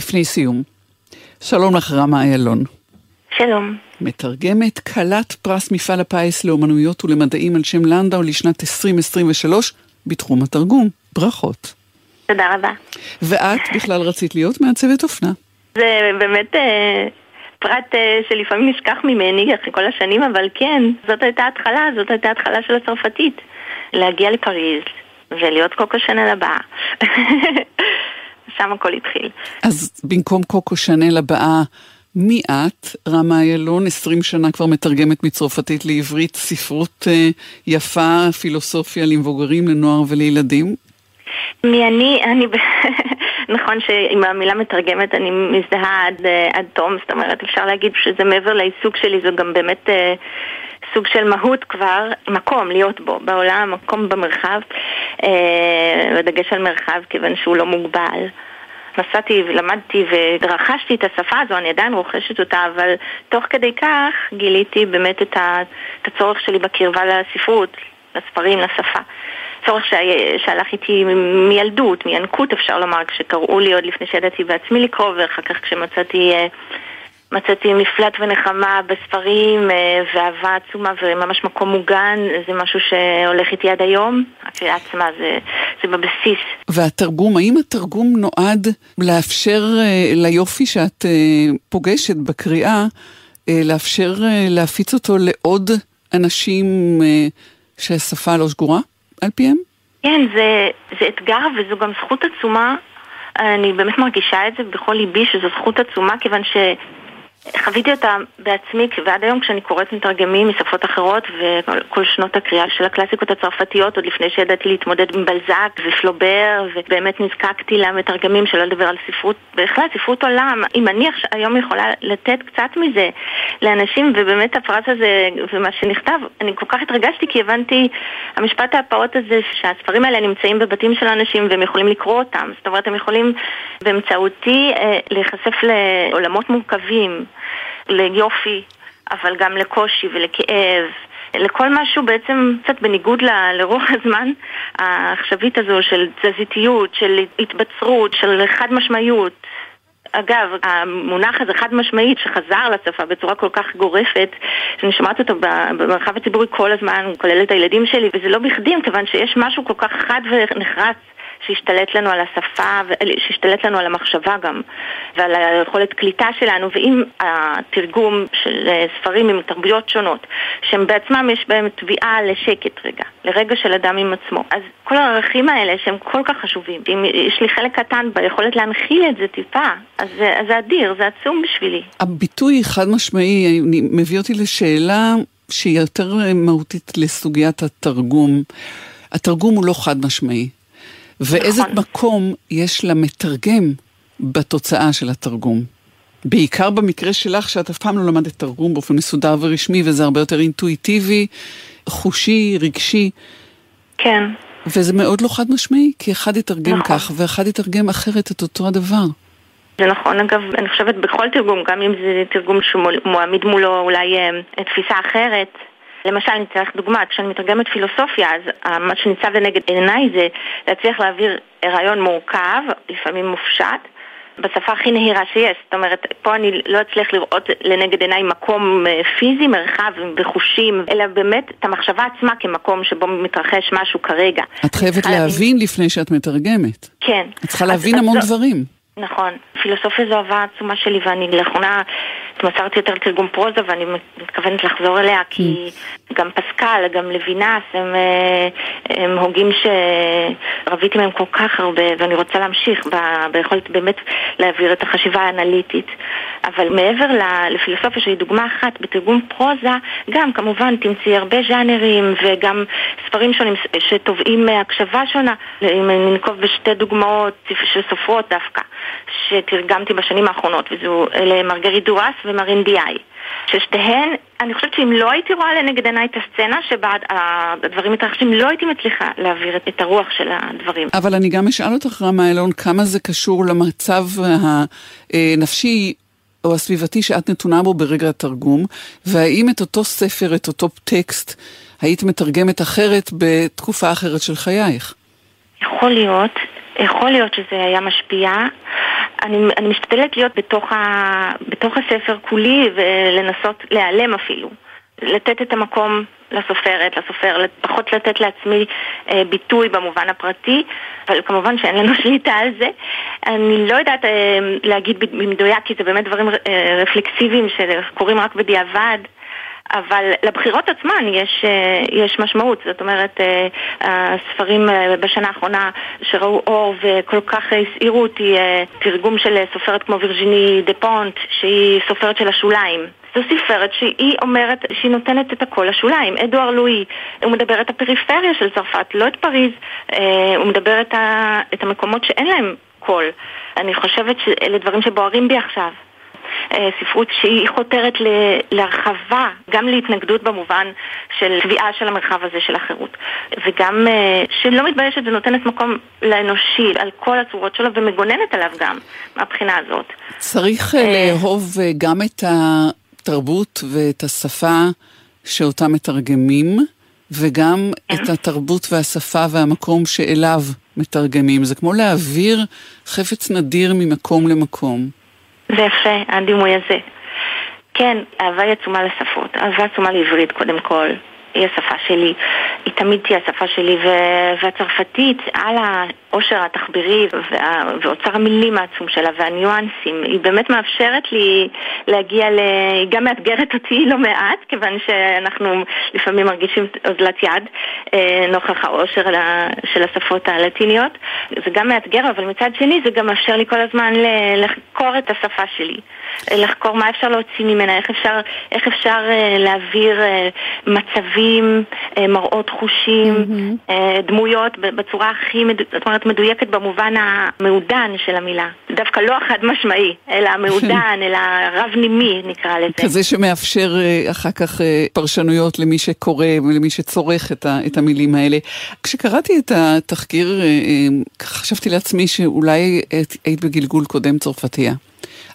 לפני סיום, שלום לך רמה איילון. שלום. מתרגמת כלת פרס מפעל הפיס לאומנויות ולמדעים על שם לנדאו לשנת 2023 בתחום התרגום. ברכות. תודה רבה. ואת בכלל רצית להיות מעצבת אופנה. זה באמת אה, פרט אה, שלפעמים נשכח ממני אחרי כל השנים, אבל כן, זאת הייתה התחלה, זאת הייתה התחלה של הצרפתית. להגיע לפריז ולהיות קוקו שנל הבאה. [laughs] שם הכל התחיל. אז במקום קוקו שנל הבאה, מי את? רמה איילון, 20 שנה כבר מתרגמת מצרפתית לעברית, ספרות אה, יפה, פילוסופיה למבוגרים, לנוער ולילדים. מי אני? אני... [laughs] נכון שעם המילה מתרגמת אני מזדהה עד, אה, עד תום, זאת אומרת אפשר להגיד שזה מעבר לעיסוק שלי, זו גם באמת אה, סוג של מהות כבר, מקום להיות בו, בעולם, מקום במרחב, אה, בדגש על מרחב כיוון שהוא לא מוגבל. נסעתי ולמדתי ורכשתי את השפה הזו, אני עדיין רוכשת אותה, אבל תוך כדי כך גיליתי באמת את, הצורך שלי בקרבה לספרות, לספרים, לשפה. צורך שה- שהלך איתי מילדות, מינקות אפשר לומר, כשקראו לי עוד לפני שידעתי בעצמי לקרוא, ואחר כך כשמצאתי אה, מצאתי מפלט ונחמה בספרים אה, ואהבה עצומה וממש מקום מוגן, זה משהו שהולך איתי עד היום. הקריאה עצמה זה, זה בבסיס. והתרגום, האם התרגום נועד לאפשר אה, ליופי שאת אה, פוגשת בקריאה, אה, לאפשר להפיץ אותו לעוד אנשים שהשפה לא שגורה על פיהם? כן, זה, זה אתגר וזו גם זכות עצומה. אני באמת מרגישה את זה בכל ליבי שזו זכות עצומה כיוון ש... חוויתי אותה בעצמי, ועד היום כשאני קוראת מתרגמים משפות אחרות וכל שנות הקריאה של הקלאסיקות הצרפתיות, עוד לפני שידעתי להתמודד עם בלזק ופלובר, ובאמת נזקקתי למתרגמים, שלא לדבר על ספרות, בכלל ספרות עולם. אם אני היום יכולה לתת קצת מזה לאנשים, ובאמת הפרס הזה ומה שנכתב, אני כל כך התרגשתי כי הבנתי, המשפט הפעוט הזה, שהספרים האלה נמצאים בבתים של אנשים והם יכולים לקרוא אותם. זאת אומרת, הם יכולים באמצעותי אה, להיחשף לעולמות מורכבים. ליופי, אבל גם לקושי ולכאב, לכל משהו בעצם קצת בניגוד ל- לרוח [laughs] הזמן העכשווית הזו של תזזיתיות, של התבצרות, של חד משמעיות. אגב, המונח הזה חד משמעית שחזר לשפה בצורה כל כך גורפת, שאני שומעת אותו במרחב הציבורי כל הזמן, כולל את הילדים שלי, וזה לא בכדי, כיוון שיש משהו כל כך חד ונחרץ שהשתלט לנו על השפה, ו- שהשתלט לנו על המחשבה גם, ועל היכולת קליטה שלנו, ואם התרגום של אה, ספרים עם תרבויות שונות, שהם בעצמם יש בהם תביעה לשקט רגע, לרגע של אדם עם עצמו, אז כל הערכים האלה שהם כל כך חשובים, אם יש לי חלק קטן ביכולת להנחיל את זה טיפה, אז זה, אז זה אדיר, זה עצום בשבילי. הביטוי חד משמעי מביא אותי לשאלה שהיא יותר מהותית לסוגיית התרגום. התרגום הוא לא חד משמעי. ואיזה נכון. מקום יש למתרגם בתוצאה של התרגום? בעיקר במקרה שלך, שאת אף פעם לא למדת תרגום באופן מסודר ורשמי, וזה הרבה יותר אינטואיטיבי, חושי, רגשי, כן. וזה מאוד לא חד משמעי, כי אחד יתרגם נכון. כך, ואחד יתרגם אחרת את אותו הדבר. זה נכון, אגב, אני חושבת בכל תרגום, גם אם זה תרגום שמועמיד מולו אולי אה, תפיסה אחרת. למשל, אני אתן לך דוגמה, כשאני מתרגמת פילוסופיה, אז מה שניצב לנגד עיניי זה להצליח להעביר רעיון מורכב, לפעמים מופשט, בשפה הכי נהירה שיש. זאת אומרת, פה אני לא אצליח לראות לנגד עיניי מקום אה, פיזי, מרחב וחושים, אלא באמת את המחשבה עצמה כמקום שבו מתרחש משהו כרגע. את חייבת להבין- להבין לפני שאת מתרגמת. כן. את צריכה אז- להבין אז המון זו- דברים. נכון. פילוסופיה זו אהבה עצומה שלי ואני לאחרונה התמסרתי יותר לתרגום פרוזה ואני מתכוונת לחזור אליה כי גם פסקל, גם לוינס הם, אה, הם הוגים שרביתי מהם כל כך הרבה ואני רוצה להמשיך ב- ביכולת באמת להעביר את החשיבה האנליטית. אבל מעבר לפילוסופיה שהיא דוגמה אחת, בתרגום פרוזה גם כמובן תמצאי הרבה ז'אנרים וגם ספרים שונים שתובעים הקשבה שונה. אם ננקוב בשתי דוגמאות של סופרות דווקא שתרגמתי בשנים האחרונות, וזו אלה מרגרית דואס ומרין דיאי. ששתיהן, אני חושבת שאם לא הייתי רואה לנגד עיניי את הסצנה שבה הדברים מתרחשים, לא הייתי מצליחה להעביר את- את הרוח של הדברים. אבל אני גם אשאל אותך, רמה אלון, כמה זה קשור למצב הנפשי או הסביבתי שאת נתונה בו ברגע התרגום, והאם את אותו ספר, את אותו טקסט, היית מתרגמת אחרת בתקופה אחרת של חייך? יכול להיות, יכול להיות שזה היה משפיע. אני, אני משתדלת להיות בתוך, ה, בתוך הספר כולי ולנסות להיעלם אפילו. לתת את המקום לסופרת, לסופר, פחות לתת לעצמי אה, ביטוי במובן הפרטי, אבל כמובן שאין לנו [laughs] שליטה על זה. אני לא יודעת אה, להגיד במדויק, כי זה באמת דברים אה, רפלקסיביים שקורים רק בדיעבד. אבל לבחירות עצמן יש, אה, יש משמעות, זאת אומרת, אה, הספרים אה, בשנה האחרונה שראו אור וכל כך הסעירו אותי, תרגום של סופרת כמו וירג'יני דה פונט, שהיא סופרת של השוליים. זו ספרת שהיא אומרת שהיא נותנת את הכל לשוליים. אדואר לואי, הוא מדבר את הפריפריה של צרפת, לא את פריז, הוא מדבר את המקומות שאין להם קול. אני חושבת שאלה דברים שבוערים בי עכשיו. אה, ספרות שהיא חותרת להרחבה, גם להתנגדות במובן של תביעה של המרחב הזה של החירות, וגם אה, שלא מתביישת ונותנת מקום לאנושי על כל הצורות שלו ומגוננת עליו גם מהבחינה הזאת. צריך אה, לאהוב אה, גם את התרבות ואת השפה שאותה מתרגמים, וגם את התרבות והשפה והמקום שאליו מתרגמים. זה כמו להעביר חפץ נדיר ממקום למקום. זה יפה, הדימוי הזה. כן, אהבה היא עצומה לשפות, אהבה עצומה לעברית קודם כל. היא השפה שלי, היא תמיד תהיה השפה שלי, ו- והצרפתית, על העושר התחבירי וה- ואוצר המילים העצום שלה והניואנסים, היא באמת מאפשרת לי להגיע ל... היא גם מאתגרת אותי לא מעט, כיוון שאנחנו לפעמים מרגישים אוזלת יד אה, נוכח העושר של השפות הלטיניות. זה גם מאתגר, אבל מצד שני זה גם מאפשר לי כל הזמן לחקור את השפה שלי. לחקור מה אפשר להוציא ממנה, איך אפשר, איך אפשר אה, להעביר אה, מצבים, מראות חושים, mm-hmm. דמויות בצורה הכי. זאת אומרת, מדויקת במובן המעודן של המילה. דווקא לא החד משמעי, אלא המעודן, [laughs] אלא רב-נימי נקרא לזה. כזה שמאפשר אה, אחר כך אה, פרשנויות למי שקורא ולמי שצורך את, ה, את המילים האלה. כשקראתי את התחקיר, אה, חשבתי לעצמי שאולי היית בגלגול קודם צרפתייה.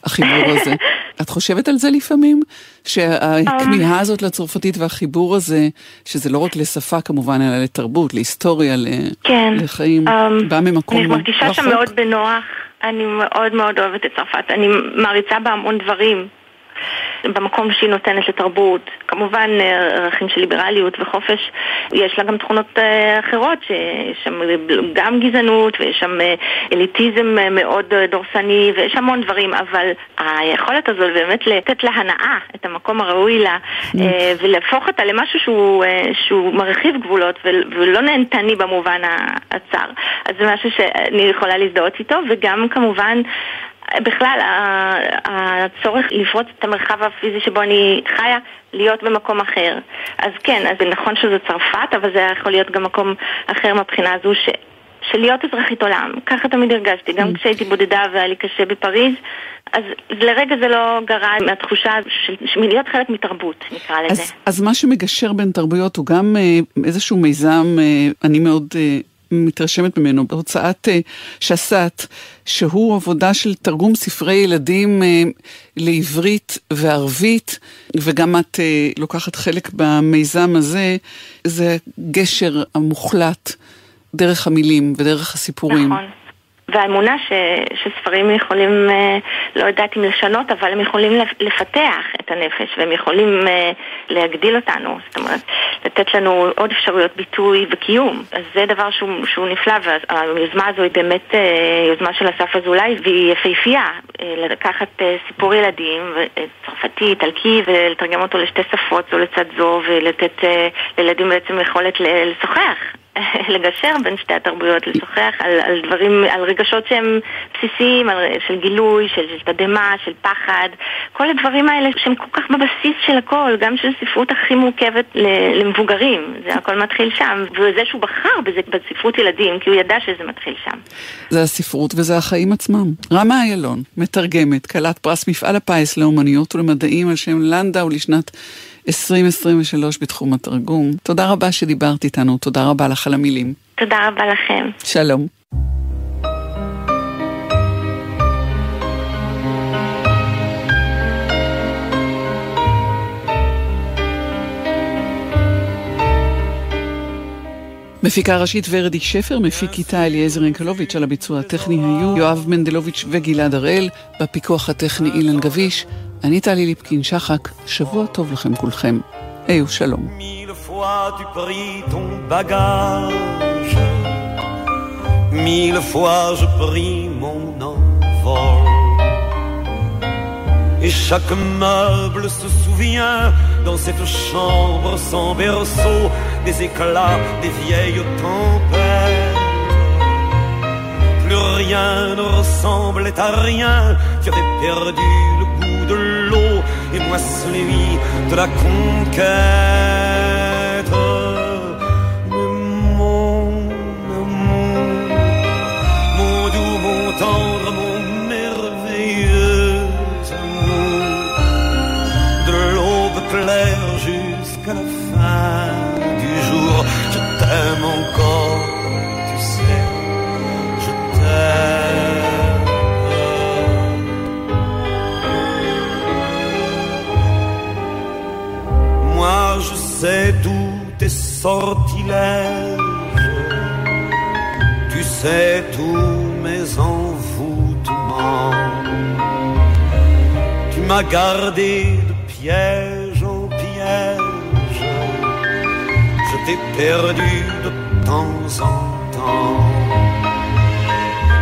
החיבור הזה. [laughs] את חושבת על זה לפעמים? שהכמיהה הזאת לצרפתית והחיבור הזה, שזה לא רק לשפה כמובן, אלא לתרבות, להיסטוריה, ל... כן. לחיים, אמ, בא ממקום אני רחוק? מרגישה שם מאוד בנוח. אני מאוד מאוד אוהבת את צרפת, אני מעריצה בה המון דברים. במקום שהיא נותנת לתרבות, כמובן אה, ערכים של ליברליות וחופש, יש לה גם תכונות אה, אחרות, שיש שם גם גזענות ויש שם אה, אליטיזם אה, מאוד אה, דורסני ויש המון דברים, אבל היכולת הזו באמת לתת לה הנאה, את המקום הראוי לה, אה, ולהפוך אותה למשהו שהוא, אה, שהוא מרחיב גבולות ול- ולא נהנתני במובן הצר. אז זה משהו שאני יכולה להזדהות איתו, וגם כמובן בכלל, הצורך לפרוץ את המרחב הפיזי שבו אני חיה, להיות במקום אחר. אז כן, אז נכון שזה צרפת, אבל זה יכול להיות גם מקום אחר מהבחינה הזו ש... של להיות אזרחית עולם. ככה תמיד הרגשתי, גם כשהייתי בודדה והיה לי קשה בפריז, אז לרגע זה לא גרע מהתחושה של, של להיות חלק מתרבות, נקרא לזה. אז, אז מה שמגשר בין תרבויות הוא גם אה, איזשהו מיזם, אה, אני מאוד אה, מתרשמת ממנו, בהוצאת אה, שס"ת, שהוא עבודה של תרגום ספרי ילדים אה, לעברית וערבית, וגם את אה, לוקחת חלק במיזם הזה, זה גשר המוחלט דרך המילים ודרך הסיפורים. נכון. והאמונה ש, שספרים יכולים, אה, לא יודעת אם לשנות, אבל הם יכולים לפ- לפתח את הנפש והם יכולים אה, להגדיל אותנו, זאת אומרת, לתת לנו עוד אפשרויות ביטוי וקיום. אז זה דבר שהוא, שהוא נפלא, והיוזמה הזו היא באמת אה, יוזמה של אסף אזולאי והיא יפהפייה, לקחת סיפור ילדים, צרפתי, איטלקי, ולתרגם אותו לשתי שפות זו לצד זו, ולתת לילדים בעצם יכולת לשוחח. [laughs] לגשר בין שתי התרבויות, לשוחח על, על דברים, על רגשות שהם בסיסיים, על, של גילוי, של, של תדהמה, של פחד, כל הדברים האלה שהם כל כך בבסיס של הכל, גם של ספרות הכי מורכבת למבוגרים, זה הכל מתחיל שם, וזה שהוא בחר בזה בספרות ילדים, כי הוא ידע שזה מתחיל שם. זה הספרות וזה החיים עצמם. רמה איילון, מתרגמת, כלת פרס מפעל הפיס לאומניות ולמדעים על שם לנדאו לשנת 2023 בתחום התרגום. תודה רבה שדיברת איתנו, תודה רבה לך על המילים. תודה רבה לכם. שלום. מפיקה ראשית ורדי שפר, מפיק איתה אליעזר ינקלוביץ', על הביצוע הטכני היו יואב מנדלוביץ' וגלעד הראל, בפיקוח הטכני אילן גביש, אני טלי ליפקין שחק, שבוע טוב לכם כולכם. היו שלום. Mille fois tu pris ton bagage, mille fois je pris mon envol. Et chaque meuble se souvient dans cette chambre sans berceau des éclats des vieilles tempêtes. Plus rien ne ressemblait à rien, tu avais perdu le goût de l'eau et moi celui de la conquête. Tes sortilèges, tu sais tous mes envoûtements. Tu m'as gardé de piège en piège, je t'ai perdu de temps en temps.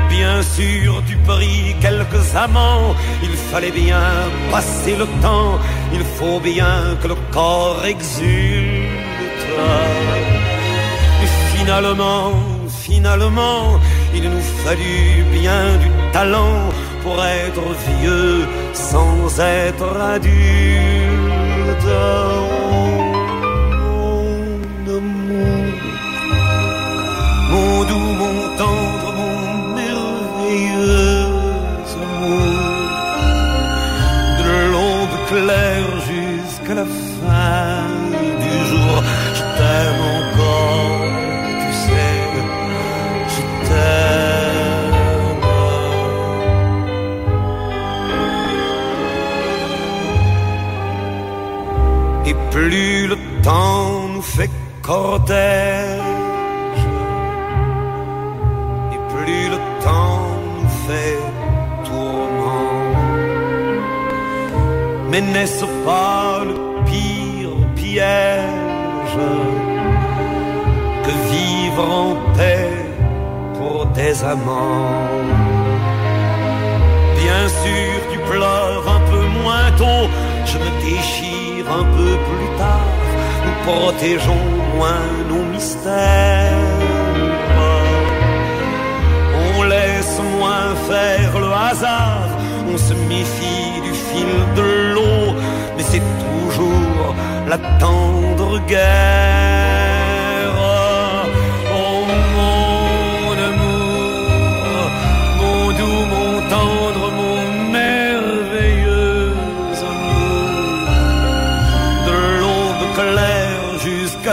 Bien sûr, tu pris quelques amants, il fallait bien passer le temps, il faut bien que le corps exulte. Finalement, finalement, il nous fallut bien du talent pour être vieux sans être adulte. Mon doux, mon plus le temps nous fait cortège, et plus le temps nous fait tourment. Mais n'est-ce pas le pire piège que vivre en paix pour des amants? Bien sûr, tu pleures un peu moins tôt, je me déchire un peu plus tard. Nous protégeons moins nos mystères. On laisse moins faire le hasard, on se méfie du fil de l'eau, mais c'est toujours la tendre guerre.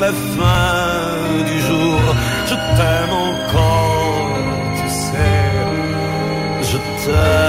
La fin du jour, je t'aime encore, tu sais, je t'aime.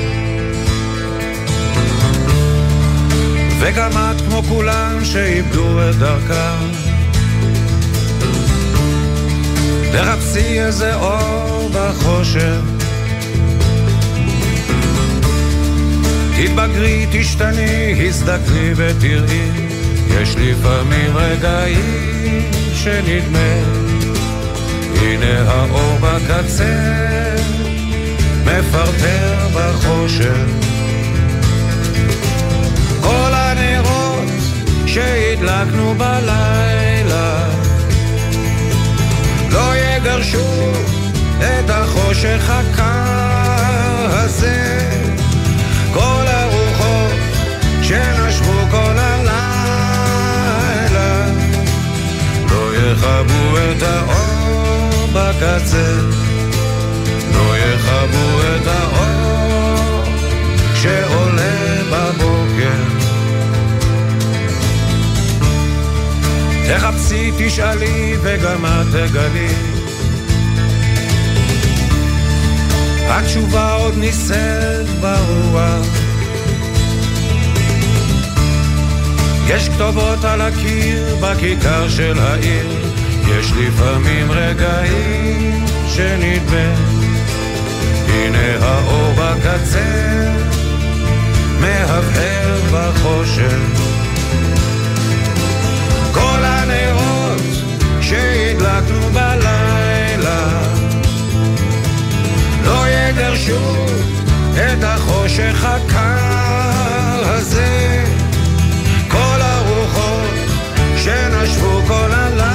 וגם את כמו כולם שאיבדו את דרכם. תחפשי איזה אור בחושך. תתבגרי, תשתני, הזדקני ותראי, יש לפעמים רגעים שנדמה, הנה האור בקצה, מפרפר בחושך. שהדלקנו בלילה. לא יגרשו את החושך הקר הזה. כל הרוחות שנשבו כל הלילה. לא יכבו את האור בקצה. לא יכבו את האור שעולה בבוקר תחפשי, תשאלי, וגם את תגלי. התשובה עוד נישאת ברוח. יש כתובות על הקיר בכיכר של העיר, יש לפעמים רגעים שנדמה. הנה האור בקצה, מהבהר בחושך. שהדלקנו בלילה. לא יגרשו את החושך הקר הזה. כל הרוחות שנשבו כל הלילה.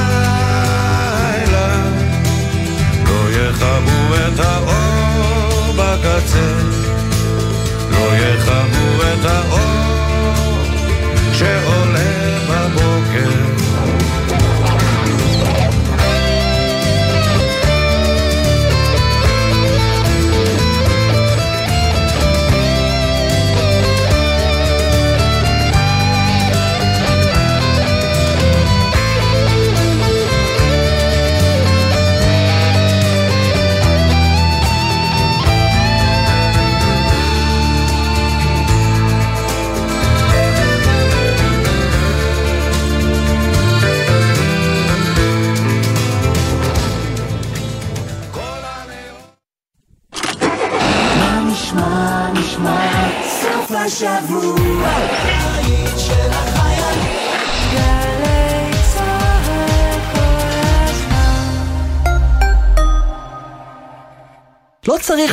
לא יכבו את האור בקצה. לא יכבו את האור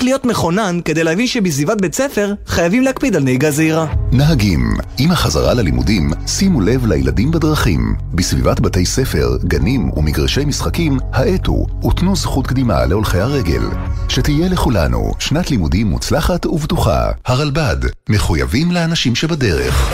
להיות מכונן כדי להבין שבסביבת בית ספר חייבים להקפיד על נהיגה זהירה. נהגים, עם החזרה ללימודים, שימו לב לילדים בדרכים. בסביבת בתי ספר, גנים ומגרשי משחקים, האטו ותנו זכות קדימה להולכי הרגל. שתהיה לכולנו שנת לימודים מוצלחת ובטוחה. הרלב"ד, מחויבים לאנשים שבדרך.